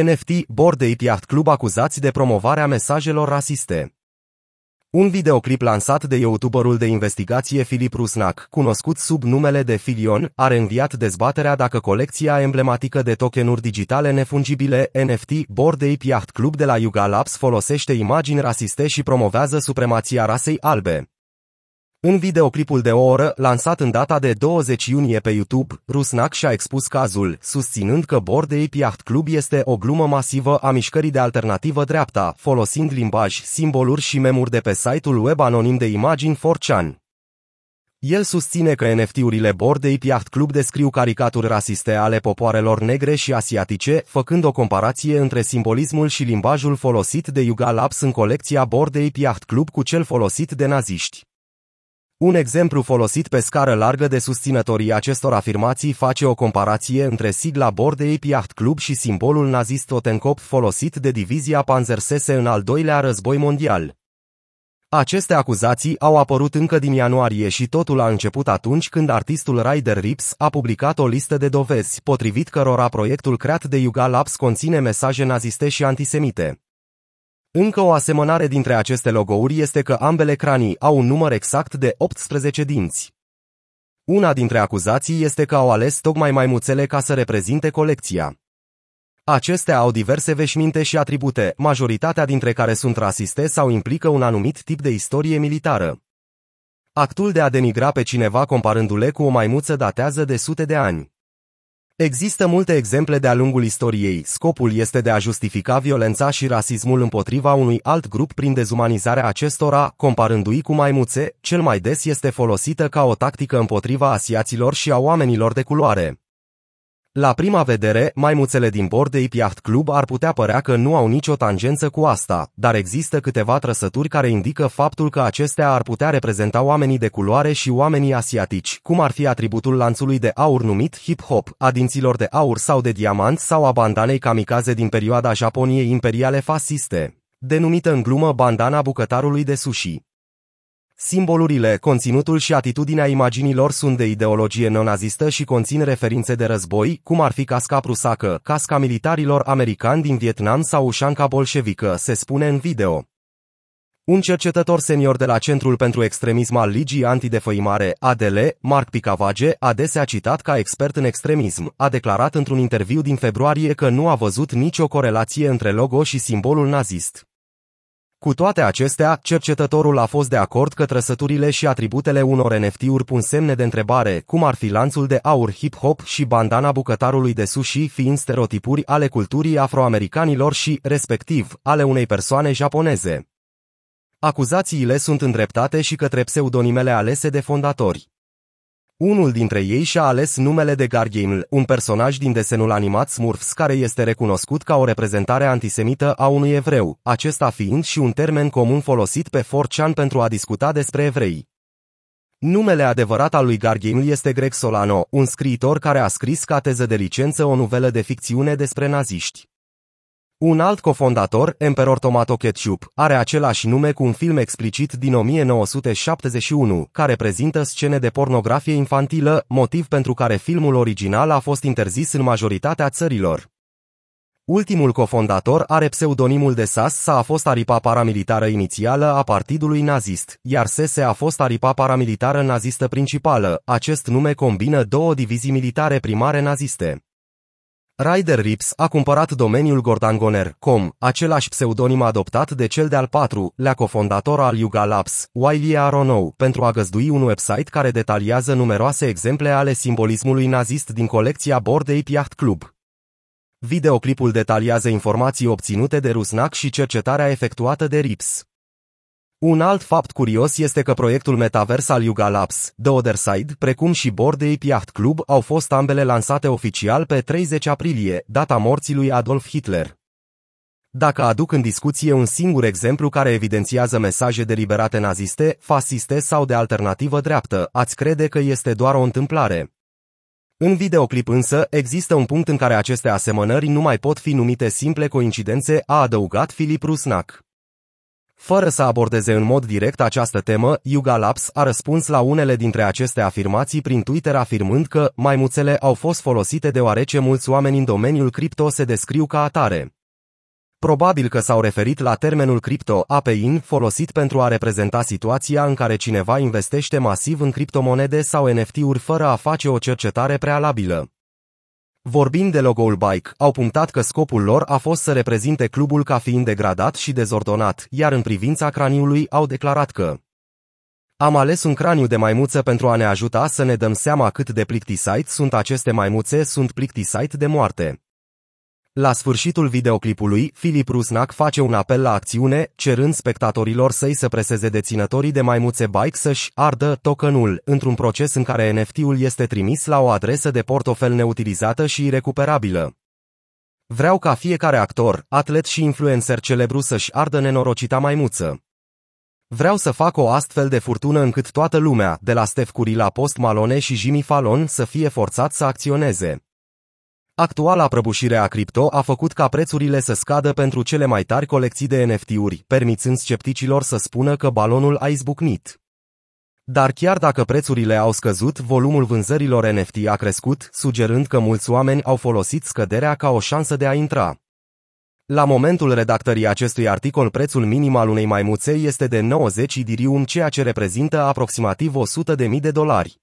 NFT, Bored Ape Yacht Club acuzați de promovarea mesajelor rasiste. Un videoclip lansat de youtuberul de investigație Filip Rusnac, cunoscut sub numele de Filion, a reînviat dezbaterea dacă colecția emblematică de tokenuri digitale nefungibile NFT Bored Ape Yacht Club de la Yuga Labs folosește imagini rasiste și promovează supremația rasei albe. În videoclipul de o oră, lansat în data de 20 iunie pe YouTube, Rusnak și-a expus cazul, susținând că Bored Ape Yacht Club este o glumă masivă a mișcării de alternativă dreapta, folosind limbaj, simboluri și memuri de pe site-ul web anonim de imagini 4chan. El susține că NFT-urile Bored Ape Yacht Club descriu caricaturi rasiste ale popoarelor negre și asiatice, făcând o comparație între simbolismul și limbajul folosit de Yuga Labs în colecția Bored Ape Yacht Club cu cel folosit de naziști. Un exemplu folosit pe scară largă de susținătorii acestor afirmații face o comparație între sigla Bordei Yacht Club și simbolul nazist Totenkopf folosit de divizia Panzersese în al doilea război mondial. Aceste acuzații au apărut încă din ianuarie și totul a început atunci când artistul Ryder Rips a publicat o listă de dovezi, potrivit cărora proiectul creat de Yuga Labs conține mesaje naziste și antisemite. Încă o asemănare dintre aceste logouri este că ambele cranii au un număr exact de 18 dinți. Una dintre acuzații este că au ales tocmai maimuțele ca să reprezinte colecția. Acestea au diverse veșminte și atribute, majoritatea dintre care sunt rasiste sau implică un anumit tip de istorie militară. Actul de a denigra pe cineva comparându-le cu o maimuță datează de sute de ani. Există multe exemple de-a lungul istoriei. Scopul este de a justifica violența și rasismul împotriva unui alt grup prin dezumanizarea acestora, comparându-i cu maimuțe, cel mai des este folosită ca o tactică împotriva asiaților și a oamenilor de culoare. La prima vedere, maimuțele din bord de Yacht Club ar putea părea că nu au nicio tangență cu asta, dar există câteva trăsături care indică faptul că acestea ar putea reprezenta oamenii de culoare și oamenii asiatici, cum ar fi atributul lanțului de aur numit hip-hop, a dinților de aur sau de diamant sau a bandanei kamikaze din perioada Japoniei imperiale fasciste, denumită în glumă bandana bucătarului de sushi. Simbolurile, conținutul și atitudinea imaginilor sunt de ideologie neonazistă și conțin referințe de război, cum ar fi casca prusacă, casca militarilor americani din Vietnam sau ușanca bolșevică, se spune în video. Un cercetător senior de la Centrul pentru Extremism al Ligii Antidefăimare, ADL, Mark Picavage, adesea citat ca expert în extremism, a declarat într-un interviu din februarie că nu a văzut nicio corelație între logo și simbolul nazist. Cu toate acestea, cercetătorul a fost de acord că trăsăturile și atributele unor NFT-uri pun semne de întrebare, cum ar fi lanțul de aur hip-hop și bandana bucătarului de sushi fiind stereotipuri ale culturii afroamericanilor și, respectiv, ale unei persoane japoneze. Acuzațiile sunt îndreptate și către pseudonimele alese de fondatori. Unul dintre ei și-a ales numele de Gargamel, un personaj din desenul animat Smurfs care este recunoscut ca o reprezentare antisemită a unui evreu, acesta fiind și un termen comun folosit pe 4chan pentru a discuta despre evrei. Numele adevărat al lui Gargamel este Greg Solano, un scriitor care a scris ca teză de licență o novelă de ficțiune despre naziști. Un alt cofondator, Emperor Tomato Ketchup, are același nume cu un film explicit din 1971, care prezintă scene de pornografie infantilă, motiv pentru care filmul original a fost interzis în majoritatea țărilor. Ultimul cofondator are pseudonimul de SAS a fost aripa paramilitară inițială a partidului nazist, iar SESE a fost aripa paramilitară nazistă principală. Acest nume combină două divizii militare primare naziste. Ryder Rips a cumpărat domeniul gordangoner.com, același pseudonim adoptat de cel de-al patru-lea cofondator al Yuga Labs, Wiley Aronow, pentru a găzdui un website care detaliază numeroase exemple ale simbolismului nazist din colecția Bored Ape Yacht Club. Videoclipul detaliază informații obținute de Rusnak și cercetarea efectuată de Rips. Un alt fapt curios este că proiectul metavers al Yuga Labs, The Other Side, precum și Bored Ape Yacht Club, au fost ambele lansate oficial pe 30 aprilie, data morții lui Adolf Hitler. Dacă aduc în discuție un singur exemplu care evidențiază mesaje deliberate naziste, fasciste sau de alternativă dreaptă, ați crede că este doar o întâmplare. În videoclip însă, există un punct în care aceste asemănări nu mai pot fi numite simple coincidențe, a adăugat Filip Rusnak. Fără să abordeze în mod direct această temă, Yuga Labs a răspuns la unele dintre aceste afirmații prin Twitter afirmând că maimuțele au fost folosite deoarece mulți oameni în domeniul cripto se descriu ca atare. Probabil că s-au referit la termenul cripto APIN folosit pentru a reprezenta situația în care cineva investește masiv în criptomonede sau NFT-uri fără a face o cercetare prealabilă. Vorbind de logo-ul Bike, au punctat că scopul lor a fost să reprezinte clubul ca fiind degradat și dezordonat, iar în privința craniului au declarat că am ales un craniu de maimuță pentru a ne ajuta să ne dăm seama cât de plictisite sunt aceste maimuțe, sunt plictisite de moarte. La sfârșitul videoclipului, Filip Rusnac face un apel la acțiune, cerând spectatorilor săi să preseze deținătorii de maimuțe bike să-și ardă tokenul, într-un proces în care NFT-ul este trimis la o adresă de portofel neutilizată și irecuperabilă. Vreau ca fiecare actor, atlet și influencer celebru să-și ardă nenorocita maimuță. Vreau să fac o astfel de furtună încât toată lumea, de la Steph Curry la Post Malone și Jimmy Fallon, să fie forțat să acționeze. Actuala prăbușire a cripto a făcut ca prețurile să scadă pentru cele mai tari colecții de NFT-uri, permițând scepticilor să spună că balonul a izbucnit. Dar chiar dacă prețurile au scăzut, volumul vânzărilor NFT a crescut, sugerând că mulți oameni au folosit scăderea ca o șansă de a intra. La momentul redactării acestui articol, prețul minim al unei maimuțe este de 90 idirium, ceea ce reprezintă aproximativ 100.000 de dolari.